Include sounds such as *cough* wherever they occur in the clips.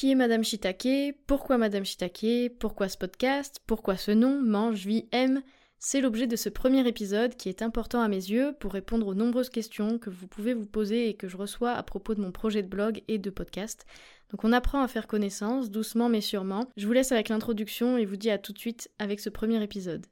Qui est Madame Shitake Pourquoi Madame Shitake Pourquoi ce podcast? Pourquoi ce nom? Mange, vie, aime C'est l'objet de ce premier épisode qui est important à mes yeux pour répondre aux nombreuses questions que vous pouvez vous poser et que je reçois à propos de mon projet de blog et de podcast. Donc on apprend à faire connaissance, doucement mais sûrement. Je vous laisse avec l'introduction et vous dis à tout de suite avec ce premier épisode.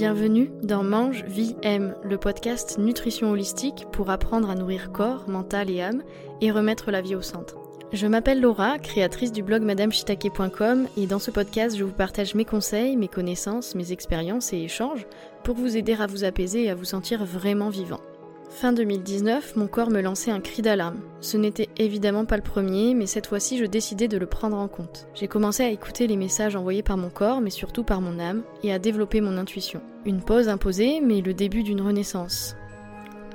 Bienvenue dans Mange, Vie, Aime, le podcast Nutrition Holistique pour apprendre à nourrir corps, mental et âme et remettre la vie au centre. Je m'appelle Laura, créatrice du blog madameshitake.com et dans ce podcast je vous partage mes conseils, mes connaissances, mes expériences et échanges pour vous aider à vous apaiser et à vous sentir vraiment vivant. Fin 2019, mon corps me lançait un cri d'alarme. Ce n'était évidemment pas le premier, mais cette fois-ci je décidais de le prendre en compte. J'ai commencé à écouter les messages envoyés par mon corps, mais surtout par mon âme, et à développer mon intuition. Une pause imposée, mais le début d'une renaissance.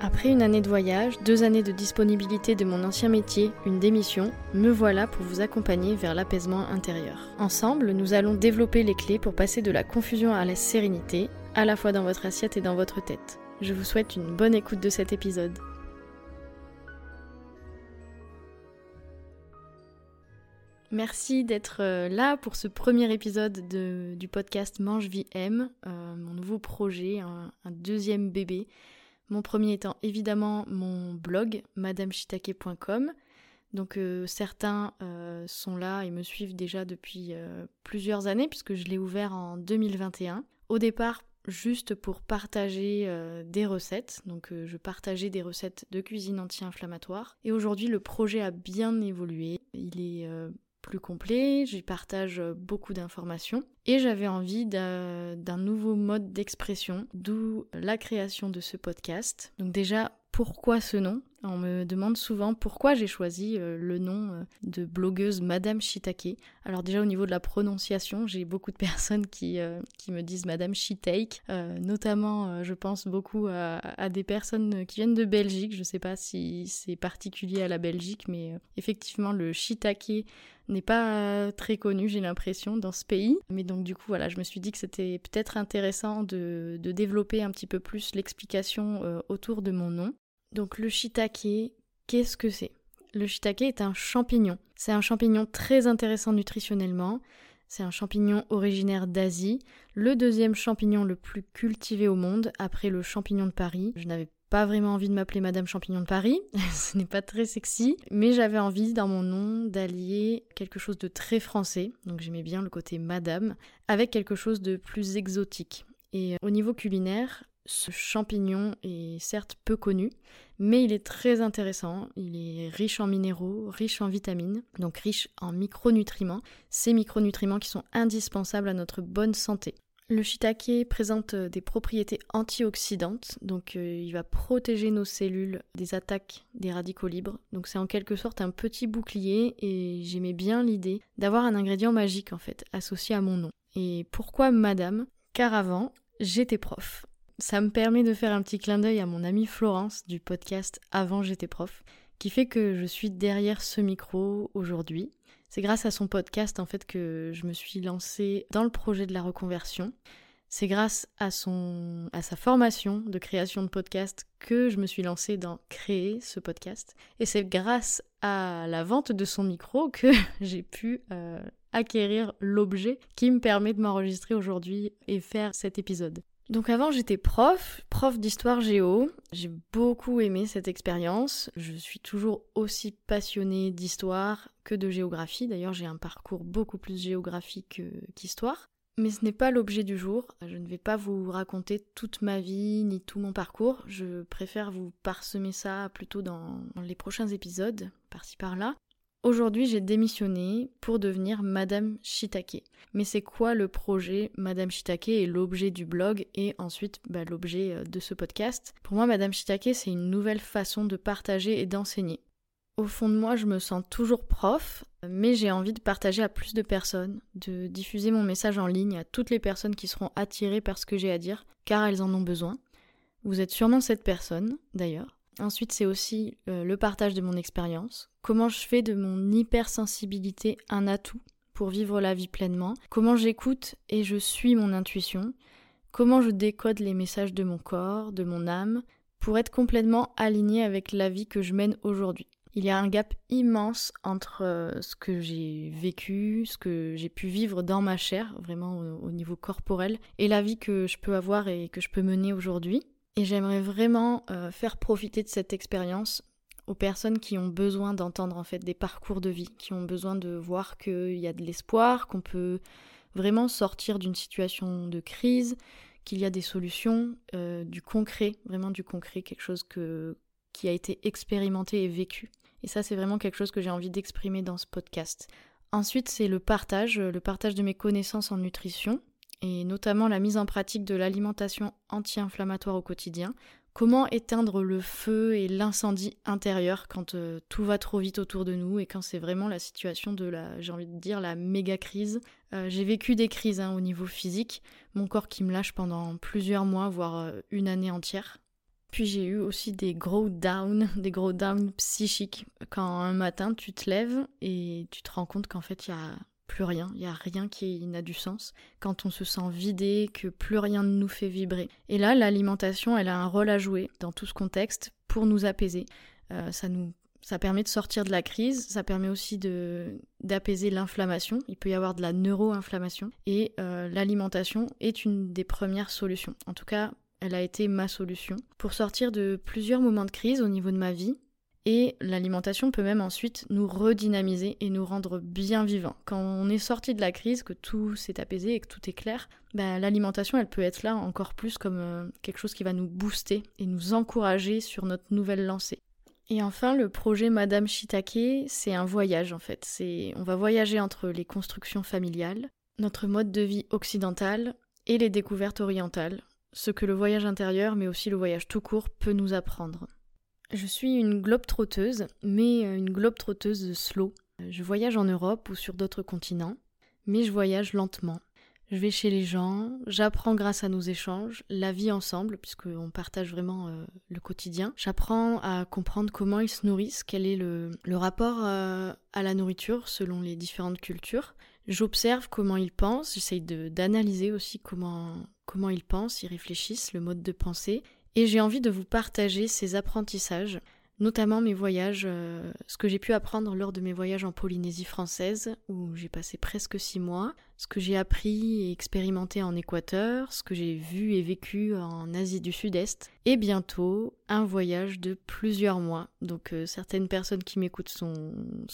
Après une année de voyage, deux années de disponibilité de mon ancien métier, une démission, me voilà pour vous accompagner vers l'apaisement intérieur. Ensemble, nous allons développer les clés pour passer de la confusion à la sérénité, à la fois dans votre assiette et dans votre tête. Je vous souhaite une bonne écoute de cet épisode. Merci d'être euh, là pour ce premier épisode du podcast Mange Vie M, euh, mon nouveau projet, un, deuxième bébé. Mon premier étant évidemment mon blog madameshitake.com. Donc euh, certains sont là et me suivent déjà depuis plusieurs années puisque je l'ai ouvert en 2021. Au départ juste pour partager euh, des recettes. Donc euh, je partageais des recettes de cuisine anti-inflammatoire. Et aujourd'hui le projet a bien évolué. Il est euh, plus complet, j'y partage beaucoup d'informations. Et j'avais envie d'un nouveau mode d'expression, d'où la création de ce podcast. Donc déjà, pourquoi ce nom? On me demande souvent pourquoi j'ai choisi euh, le nom euh, de blogueuse Madame Shitake. Alors déjà au niveau de la prononciation, j'ai beaucoup de *laughs* personnes qui, euh, qui me disent Madame Shitake, notamment je pense beaucoup à, des personnes qui viennent de Belgique. Je ne sais pas si c'est particulier à la Belgique, mais effectivement le Shitake n'est pas très connu, j'ai l'impression, dans ce pays. Mais donc du coup, voilà, je me suis dit que c'était peut-être intéressant de, développer un petit peu plus l'explication autour de mon nom. Donc le shiitake, qu'est-ce que c'est? Le shiitake est un champignon. C'est un champignon très intéressant nutritionnellement. C'est un champignon originaire d'Asie, le deuxième champignon le plus cultivé au monde après le champignon de Paris. Je n'avais pas vraiment envie de m'appeler Madame Champignon de Paris, *laughs* ce n'est pas très sexy, mais j'avais envie dans mon nom d'allier quelque chose de très français, donc j'aimais bien le côté Madame, avec quelque chose de plus exotique. Et au niveau culinaire, ce champignon est certes peu connu, mais il est très intéressant. Il est riche en minéraux, riche en vitamines, donc riche en micronutriments. Ces micronutriments qui sont indispensables à notre bonne santé. Le shiitake présente des propriétés antioxydantes, donc euh, il va protéger nos cellules des attaques des radicaux libres. Donc c'est en quelque sorte un petit bouclier et j'aimais bien l'idée d'avoir un ingrédient magique en fait associé à mon nom. Et pourquoi madame? Car avant, j'étais prof ça me permet de faire un petit clin d'œil à mon amie Florence du podcast Avant j'étais prof, qui fait que je suis derrière ce micro aujourd'hui. C'est grâce à son podcast en fait que je me suis lancée dans le projet de la reconversion. C'est grâce à son à sa formation de création de podcast que je me suis lancée dans créer ce podcast et c'est grâce à la vente de son micro que *laughs* j'ai pu euh, acquérir l'objet qui me permet de m'enregistrer aujourd'hui et faire cet épisode. Donc avant j'étais prof, prof d'histoire géo. J'ai beaucoup aimé cette expérience. Je suis toujours aussi passionnée d'histoire que de géographie. D'ailleurs j'ai un parcours beaucoup plus géographique qu'histoire. Mais ce n'est pas l'objet du jour. Je ne vais pas vous raconter toute ma vie ni tout mon parcours. Je préfère vous parsemer ça plutôt dans les prochains épisodes, par-ci par-là. Aujourd'hui, j'ai démissionné pour devenir Madame Shitake. Mais c'est quoi le projet Madame Shitake et l'objet du blog et ensuite bah, l'objet euh, de ce podcast? Pour moi, Madame Shitake, c'est une nouvelle façon de partager et d'enseigner. Au fond de moi, je me sens toujours prof, mais j'ai envie de partager à plus de personnes, de diffuser mon message en ligne à toutes les personnes qui seront attirées par ce que j'ai à dire, car elles en ont besoin. Vous êtes sûrement cette personne, d'ailleurs. Ensuite, c'est aussi euh, le partage de mon expérience. Comment je fais de mon hypersensibilité un atout pour vivre la vie pleinement? Comment j'écoute et je suis mon intuition? comment je décode les messages de mon corps, de mon âme, pour être complètement aligné avec la vie que je mène aujourd'hui? Il y a un gap immense entre euh, ce que j'ai vécu, ce que j'ai pu vivre dans ma chair, vraiment au, niveau corporel, et la vie que je peux avoir et que je peux mener aujourd'hui. Et j'aimerais vraiment euh, faire profiter de cette expérience aux personnes qui ont besoin d'entendre en fait des parcours de vie, qui ont besoin de voir qu'il y a de l'espoir, qu'on peut vraiment sortir d'une situation de crise, qu'il y a des solutions, euh, du concret, vraiment du concret, quelque chose que, qui a été expérimenté et vécu. Et ça, c'est vraiment quelque chose que j'ai envie d'exprimer dans ce podcast. Ensuite, c'est le partage, le partage de mes connaissances en nutrition, et notamment la mise en pratique de l'alimentation anti-inflammatoire au quotidien. Comment éteindre le feu et l'incendie intérieur quand euh, tout va trop vite autour de nous et quand c'est vraiment la situation de la, j'ai envie de dire, la méga crise? Euh, j'ai vécu des crises hein, au niveau physique, mon corps qui me lâche pendant plusieurs mois, voire euh, une année entière. Puis j'ai eu aussi des gros downs, *laughs* des gros downs psychiques. Quand un matin tu te lèves et tu te rends compte qu'en fait il y a plus rien, il n'y a rien qui n'a du sens, quand on se sent vidé, que plus rien ne nous fait vibrer. Et là, l'alimentation, elle a un rôle à jouer dans tout ce contexte pour nous apaiser. Euh, ça nous ça permet de sortir de la crise, ça permet aussi d'apaiser l'inflammation. Il peut y avoir de la neuroinflammation et euh, l'alimentation est une des premières solutions. En tout cas, elle a été ma solution pour sortir de plusieurs moments de crise au niveau de ma vie et l'alimentation peut même ensuite nous redynamiser et nous rendre bien vivants. Quand on est sorti de la crise, que tout s'est apaisé et que tout est clair, bah, l'alimentation, elle peut être là encore plus comme euh, quelque chose qui va nous booster et nous encourager sur notre nouvelle lancée. Et enfin, le projet Madame Shitake, c'est un voyage en fait. C'est, on va voyager entre les constructions familiales, notre mode de vie occidental et les découvertes orientales, ce que le voyage intérieur, mais aussi le voyage tout court, peut nous apprendre. Je suis une globe trotteuse, mais euh, une globe trotteuse slow. Je voyage en Europe ou sur d'autres continents, mais je voyage lentement. Je vais chez les gens, j'apprends grâce à nos échanges, la vie ensemble, puisqu'on partage vraiment euh, le quotidien. J'apprends à comprendre comment ils se nourrissent, quel est le, rapport euh, à la nourriture selon les différentes cultures. J'observe comment ils pensent, j'essaye d'analyser aussi comment, comment ils pensent, ils réfléchissent, le mode de pensée, et j'ai envie de vous partager ces apprentissages, notamment mes voyages, euh, ce que j'ai pu apprendre lors de mes voyages en Polynésie française, où j'ai passé presque six mois, ce que j'ai appris et expérimenté en Équateur, ce que j'ai vu et vécu en Asie du Sud-Est, et bientôt un voyage de plusieurs mois. Donc euh, certaines personnes qui m'écoutent sont,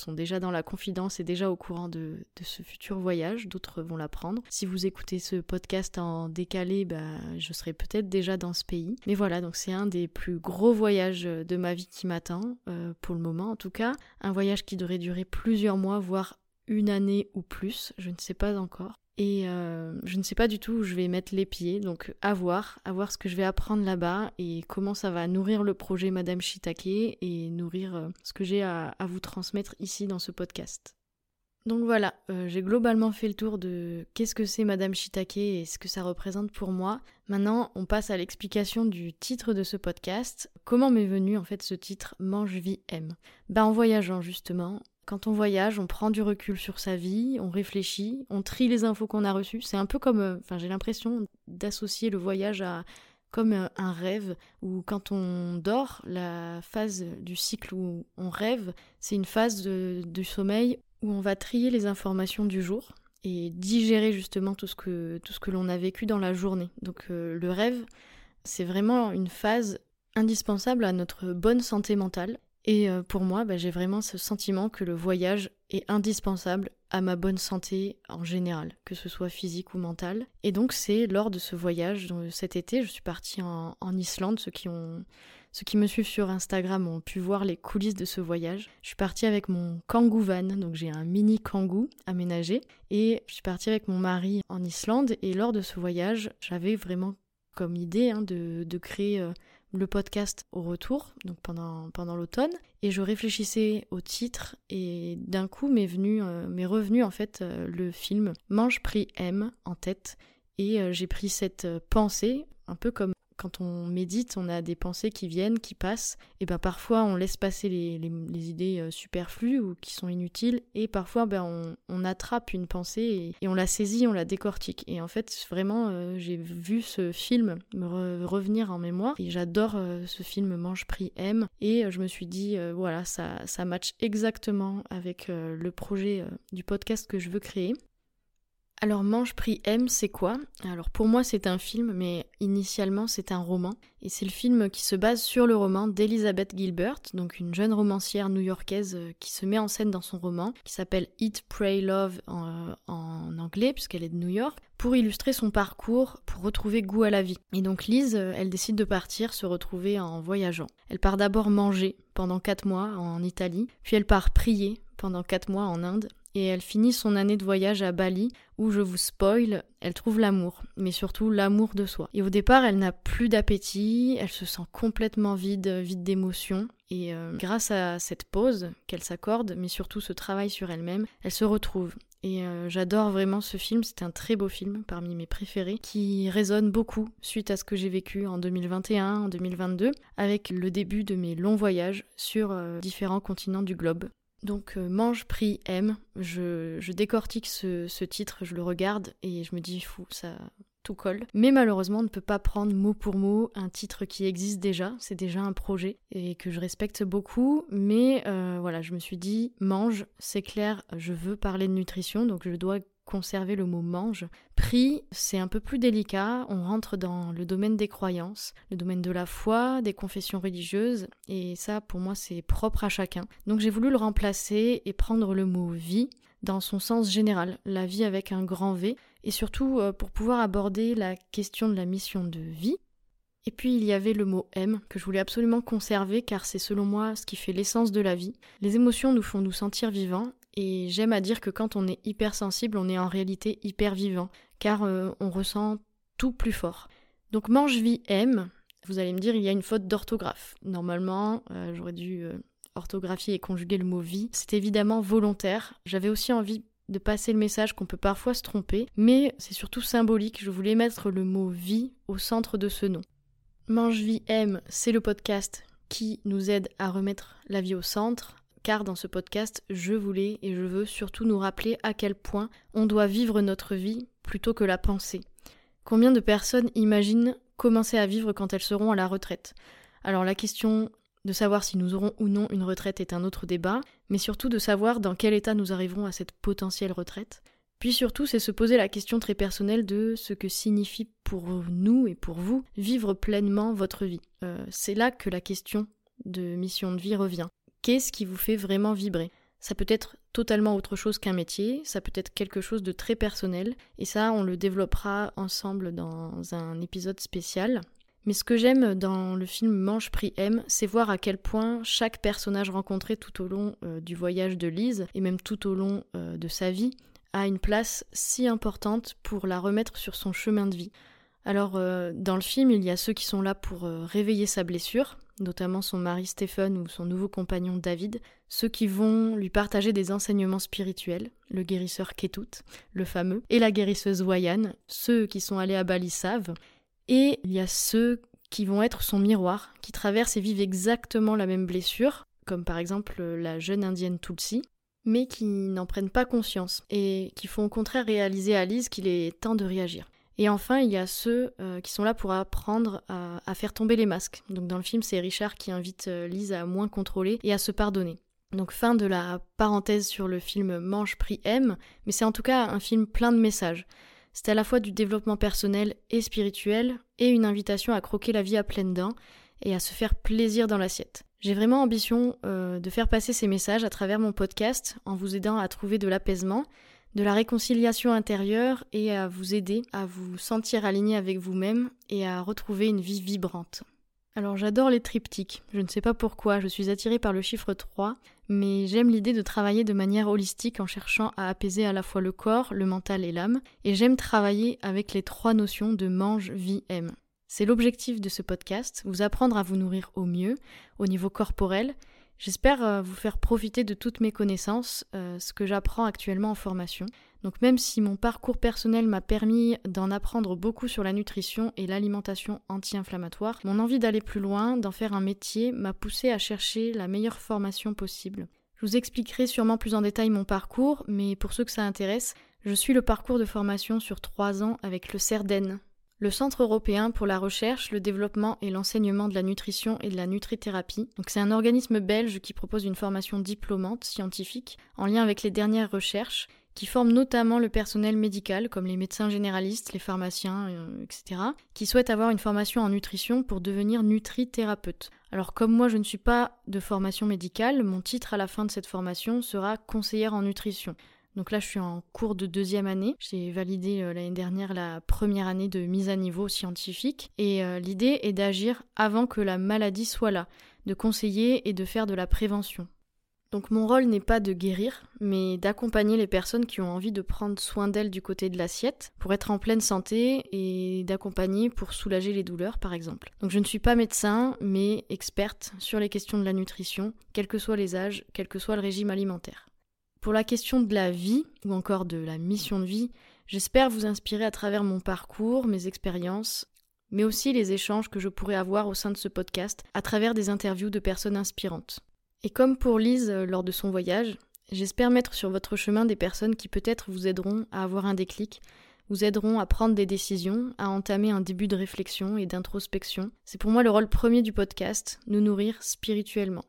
déjà dans la confidence et déjà au courant de, de ce futur voyage, d'autres vont l'apprendre. Si vous écoutez ce podcast en décalé, bah, je serai peut-être déjà dans ce pays. Mais voilà, donc c'est un des plus gros voyages de ma vie qui m'attend, euh, pour le moment en tout cas. Un voyage qui devrait durer plusieurs mois, voire une année ou plus, je ne sais pas encore. Et euh, je ne sais pas du tout où je vais mettre les pieds, donc à voir, à voir ce que je vais apprendre là-bas et comment ça va nourrir le projet Madame Shitake et nourrir euh, ce que j'ai à, vous transmettre ici dans ce podcast. Donc voilà, euh, j'ai globalement fait le tour de qu'est-ce que c'est Madame Shitake et ce que ça représente pour moi. Maintenant, on passe à l'explication du titre de ce podcast. Comment m'est venu en fait ce titre Mange, vie, aime Ben en voyageant justement, quand on voyage, on prend du recul sur sa vie, on réfléchit, on trie les infos qu'on a reçues. C'est un peu comme, euh, enfin j'ai l'impression d'associer le voyage à comme euh, un rêve où quand on dort, la phase du cycle où on rêve, c'est une phase du sommeil où on va trier les informations du jour et digérer justement tout ce que, tout ce que l'on a vécu dans la journée. Donc euh, le rêve, c'est vraiment une phase indispensable à notre bonne santé mentale et euh, pour moi, bah, j'ai vraiment ce sentiment que le voyage est indispensable à ma bonne santé en général, que ce soit physique ou mentale. Et donc c'est lors de ce voyage, cet été, je suis partie en, Islande. Ceux qui, me suivent sur Instagram ont pu voir les coulisses de ce voyage. Je suis partie avec mon kangoo van, donc j'ai un mini kangoo aménagé. Et je suis partie avec mon mari en Islande. Et lors de ce voyage, j'avais vraiment comme idée hein, de, de, créer... Euh, le podcast au retour, donc pendant, pendant l'automne, et je réfléchissais au titre, et d'un coup m'est venu, euh, m'est revenu en fait euh, le film Mange, Prix, M en tête, et euh, j'ai pris cette pensée, un peu comme quand on médite, on a des pensées qui viennent, qui passent, et ben parfois on laisse passer les, idées euh, superflues ou qui sont inutiles, et parfois ben on, attrape une pensée et, on la saisit, on la décortique. Et en fait, vraiment, euh, j'ai vu ce film me revenir en mémoire, et j'adore euh, ce film Mange, Prix, M, et je me suis dit, voilà, ça, ça match exactement avec le projet du podcast que je veux créer. Alors Mange Prix M, c'est quoi? Alors pour moi c'est un film, mais initialement c'est un roman. Et c'est le film qui se base sur le roman d'Elizabeth Gilbert, donc une jeune romancière new-yorkaise euh, qui se met en scène dans son roman, qui s'appelle Eat, Pray, Love en, euh, en anglais, puisqu'elle est de New York, pour illustrer son parcours, pour retrouver goût à la vie. Et donc Lise, euh, elle décide de partir se retrouver en voyageant. Elle part d'abord manger pendant 4 mois en Italie, puis elle part prier pendant 4 mois en Inde, et elle finit son année de voyage à Bali où, je vous spoil, elle trouve l'amour, mais surtout l'amour de soi. Et au départ, elle n'a plus d'appétit, elle se sent complètement vide, vide d'émotions, et euh, grâce à cette pause qu'elle s'accorde, mais surtout ce travail sur elle-même, elle se retrouve. Et euh, j'adore vraiment ce film, c'est un très beau film, parmi mes préférés, qui résonne beaucoup suite à ce que j'ai vécu en 2021, en 2022, avec le début de mes longs voyages sur euh, différents continents du globe. Donc euh, Mange, Prix, M, je, décortique ce, titre, je le regarde et je me dis fou, ça tout colle. Mais malheureusement, on ne peut pas prendre mot pour mot un titre qui existe déjà, c'est déjà un projet et que je respecte beaucoup. Mais euh, voilà, je me suis dit, mange, c'est clair, je veux parler de nutrition, donc je dois conserver le mot mange. Prix, c'est un peu plus délicat, on rentre dans le domaine des croyances, le domaine de la foi, des confessions religieuses, et ça pour moi c'est propre à chacun. Donc j'ai voulu le remplacer et prendre le mot vie dans son sens général, la vie avec un grand V, et surtout euh, pour pouvoir aborder la question de la mission de vie. Et puis il y avait le mot M que je voulais absolument conserver car c'est selon moi ce qui fait l'essence de la vie. Les émotions nous font nous sentir vivants et j'aime à dire que quand on est hypersensible, on est en réalité hyper vivant, car euh, on ressent tout plus fort. Donc mange vie M, vous allez me dire il y a une faute d'orthographe. Normalement, euh, j'aurais dû euh, orthographier et conjuguer le mot vie. C'est évidemment volontaire. J'avais aussi envie de passer le message qu'on peut parfois se tromper, mais c'est surtout symbolique. Je voulais mettre le mot vie au centre de ce nom. Mange vie M, c'est le podcast qui nous aide à remettre la vie au centre, car dans ce podcast, je voulais et je veux surtout nous rappeler à quel point on doit vivre notre vie plutôt que la penser. Combien de personnes imaginent commencer à vivre quand elles seront à la retraite? Alors la question de savoir si nous aurons ou non une retraite est un autre débat, mais surtout de savoir dans quel état nous arriverons à cette potentielle retraite. Puis surtout, c'est se poser la question très personnelle de ce que signifie pour nous et pour vous vivre pleinement votre vie. Euh, c'est là que la question de mission de vie revient. Qu'est-ce qui vous fait vraiment vibrer? Ça peut être totalement autre chose qu'un métier, ça peut être quelque chose de très personnel, et ça on le développera ensemble dans un épisode spécial. Mais ce que j'aime dans le film Manche Prix M, c'est voir à quel point chaque personnage rencontré tout au long euh, du voyage de Lise, et même tout au long euh, de sa vie, a une place si importante pour la remettre sur son chemin de vie. Alors, euh, dans le film, il y a ceux qui sont là pour réveiller sa blessure, notamment son mari Stephen ou son nouveau compagnon David, ceux qui vont lui partager des enseignements spirituels, le guérisseur Ketut, le fameux, et la guérisseuse Wayan, ceux qui sont allés à Bali savent, et il y a ceux qui vont être son miroir, qui traversent et vivent exactement la même blessure, comme par exemple la jeune indienne Tulsi, mais qui n'en prennent pas conscience, et qui font au contraire réaliser à Lise qu'il est temps de réagir. Et enfin, il y a ceux euh, qui sont là pour apprendre à, faire tomber les masques. Donc dans le film, c'est Richard qui invite euh, Lise à moins contrôler et à se pardonner. Donc fin de la parenthèse sur le film Mange Prix M, mais c'est en tout cas un film plein de messages. C'est à la fois du développement personnel et spirituel, et une invitation à croquer la vie à pleines dents et à se faire plaisir dans l'assiette. J'ai vraiment ambition euh, de faire passer ces messages à travers mon podcast en vous aidant à trouver de l'apaisement de la réconciliation intérieure et à vous aider à vous sentir aligné avec vous-même et à retrouver une vie vibrante. Alors j'adore les triptyques, je ne sais pas pourquoi, je suis attirée par le chiffre 3, mais j'aime l'idée de travailler de manière holistique en cherchant à apaiser à la fois le corps, le mental et l'âme, et j'aime travailler avec les trois notions de mange, vie, aime. C'est l'objectif de ce podcast, vous apprendre à vous nourrir au mieux, au niveau corporel, J'espère euh, vous faire profiter de toutes mes connaissances, euh, ce que j'apprends actuellement en formation. Donc même si mon parcours personnel m'a permis d'en apprendre beaucoup sur la nutrition et l'alimentation anti-inflammatoire, mon envie d'aller plus loin, d'en faire un métier, m'a poussé à chercher la meilleure formation possible. Je vous expliquerai sûrement plus en détail mon parcours, mais pour ceux que ça intéresse, je suis le parcours de formation sur trois ans avec le CERDEN, le Centre européen pour la recherche, le développement et l'enseignement de la nutrition et de la nutrithérapie. C'est un organisme belge qui propose une formation diplômante scientifique en lien avec les dernières recherches qui forme notamment le personnel médical, comme les médecins généralistes, les pharmaciens, euh, etc., qui souhaitent avoir une formation en nutrition pour devenir nutrithérapeute. Alors comme moi je ne suis pas de formation médicale, mon titre à la fin de cette formation sera conseillère en nutrition. Donc là, je suis en cours de deuxième année. J'ai validé euh, l'année dernière la première année de mise à niveau scientifique. Et euh, l'idée est d'agir avant que la maladie soit là, de conseiller et de faire de la prévention. Donc mon rôle n'est pas de guérir, mais d'accompagner les personnes qui ont envie de prendre soin d'elles du côté de l'assiette, pour être en pleine santé et d'accompagner pour soulager les douleurs par exemple. Donc je ne suis pas médecin, mais experte sur les questions de la nutrition, quels que soient les âges, quel que soit le régime alimentaire. Pour la question de la vie, ou encore de la mission de vie, j'espère vous inspirer à travers mon parcours, mes expériences, mais aussi les échanges que je pourrais avoir au sein de ce podcast à travers des interviews de personnes inspirantes. Et comme pour Lise euh, lors de son voyage, j'espère mettre sur votre chemin des personnes qui peut-être vous aideront à avoir un déclic, vous aideront à prendre des décisions, à entamer un début de réflexion et d'introspection. C'est pour moi le rôle premier du podcast, nous nourrir spirituellement.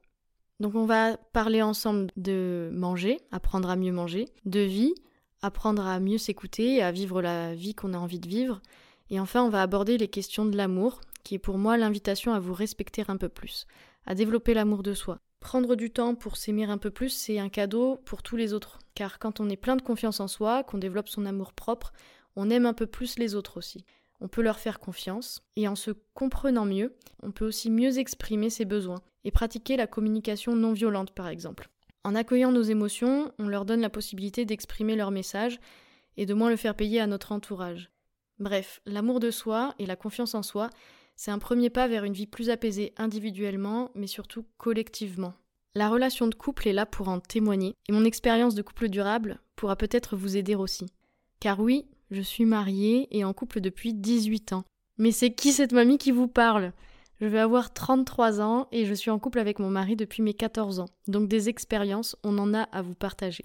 Donc on va parler ensemble de manger, apprendre à mieux manger, de vie, apprendre à mieux s'écouter à vivre la vie qu'on a envie de vivre. Et enfin, on va aborder les questions de l'amour, qui est pour moi l'invitation à vous respecter un peu plus, à développer l'amour de soi. Prendre du temps pour s'aimer un peu plus, c'est un cadeau pour tous les autres. Car quand on est plein de confiance en soi, qu'on développe son amour propre, on aime un peu plus les autres aussi. On peut leur faire confiance, et en se comprenant mieux, on peut aussi mieux exprimer ses besoins et pratiquer la communication non violente par exemple. En accueillant nos émotions, on leur donne la possibilité d'exprimer leur message et de moins le faire payer à notre entourage. Bref, l'amour de soi et la confiance en soi, c'est un premier pas vers une vie plus apaisée individuellement, mais surtout collectivement. La relation de couple est là pour en témoigner, et mon expérience de couple durable pourra peut-être vous aider aussi. Car oui, je suis mariée et en couple depuis 18 ans. Mais c'est qui cette mamie qui vous parle? Je vais avoir 33 ans et je suis en couple avec mon mari depuis mes 14 ans. Donc des expériences, on en a à vous partager.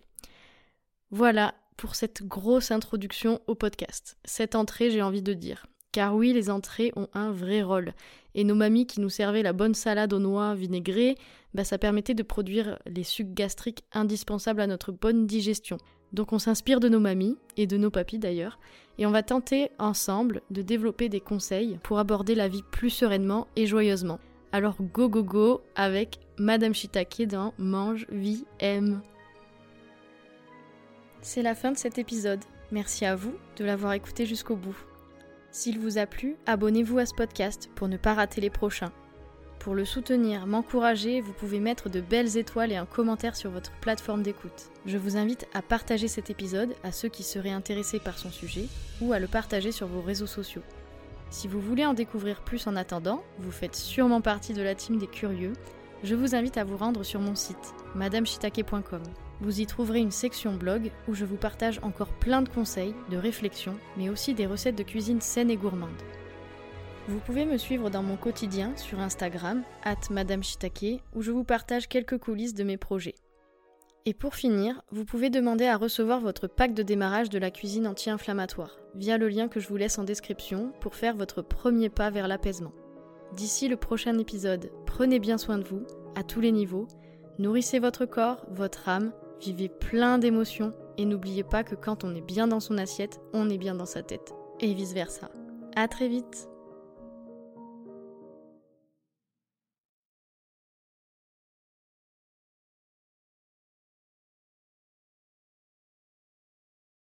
Voilà pour cette grosse introduction au podcast. Cette entrée, j'ai envie de dire. Car oui, les entrées ont un vrai rôle. Et nos mamies qui nous servaient la bonne salade aux noix vinaigrées, bah ça permettait de produire les sucs gastriques indispensables à notre bonne digestion. Donc on s'inspire de nos mamies, et de nos papis d'ailleurs, et on va tenter ensemble de développer des conseils pour aborder la vie plus sereinement et joyeusement. Alors go go go avec Madame Shitake dans Mange, Vie, Aime. C'est la fin de cet épisode. Merci à vous de l'avoir écouté jusqu'au bout. S'il vous a plu, abonnez-vous à ce podcast pour ne pas rater les prochains. Pour le soutenir, m'encourager, vous pouvez mettre de belles étoiles et un commentaire sur votre plateforme d'écoute. Je vous invite à partager cet épisode à ceux qui seraient intéressés par son sujet ou à le partager sur vos réseaux sociaux. Si vous voulez en découvrir plus en attendant, vous faites sûrement partie de la team des curieux, je vous invite à vous rendre sur mon site, madameshitake.com. Vous y trouverez une section blog où je vous partage encore plein de conseils, de réflexions, mais aussi des recettes de cuisine saines et gourmandes. Vous pouvez me suivre dans mon quotidien sur Instagram, at Madame Shitake, où je vous partage quelques coulisses de mes projets. Et pour finir, vous pouvez demander à recevoir votre pack de démarrage de la cuisine anti-inflammatoire, via le lien que je vous laisse en description pour faire votre premier pas vers l'apaisement. D'ici le prochain épisode, prenez bien soin de vous, à tous les niveaux, nourrissez votre corps, votre âme, vivez plein d'émotions, et n'oubliez pas que quand on est bien dans son assiette, on est bien dans sa tête, et vice-versa. À très vite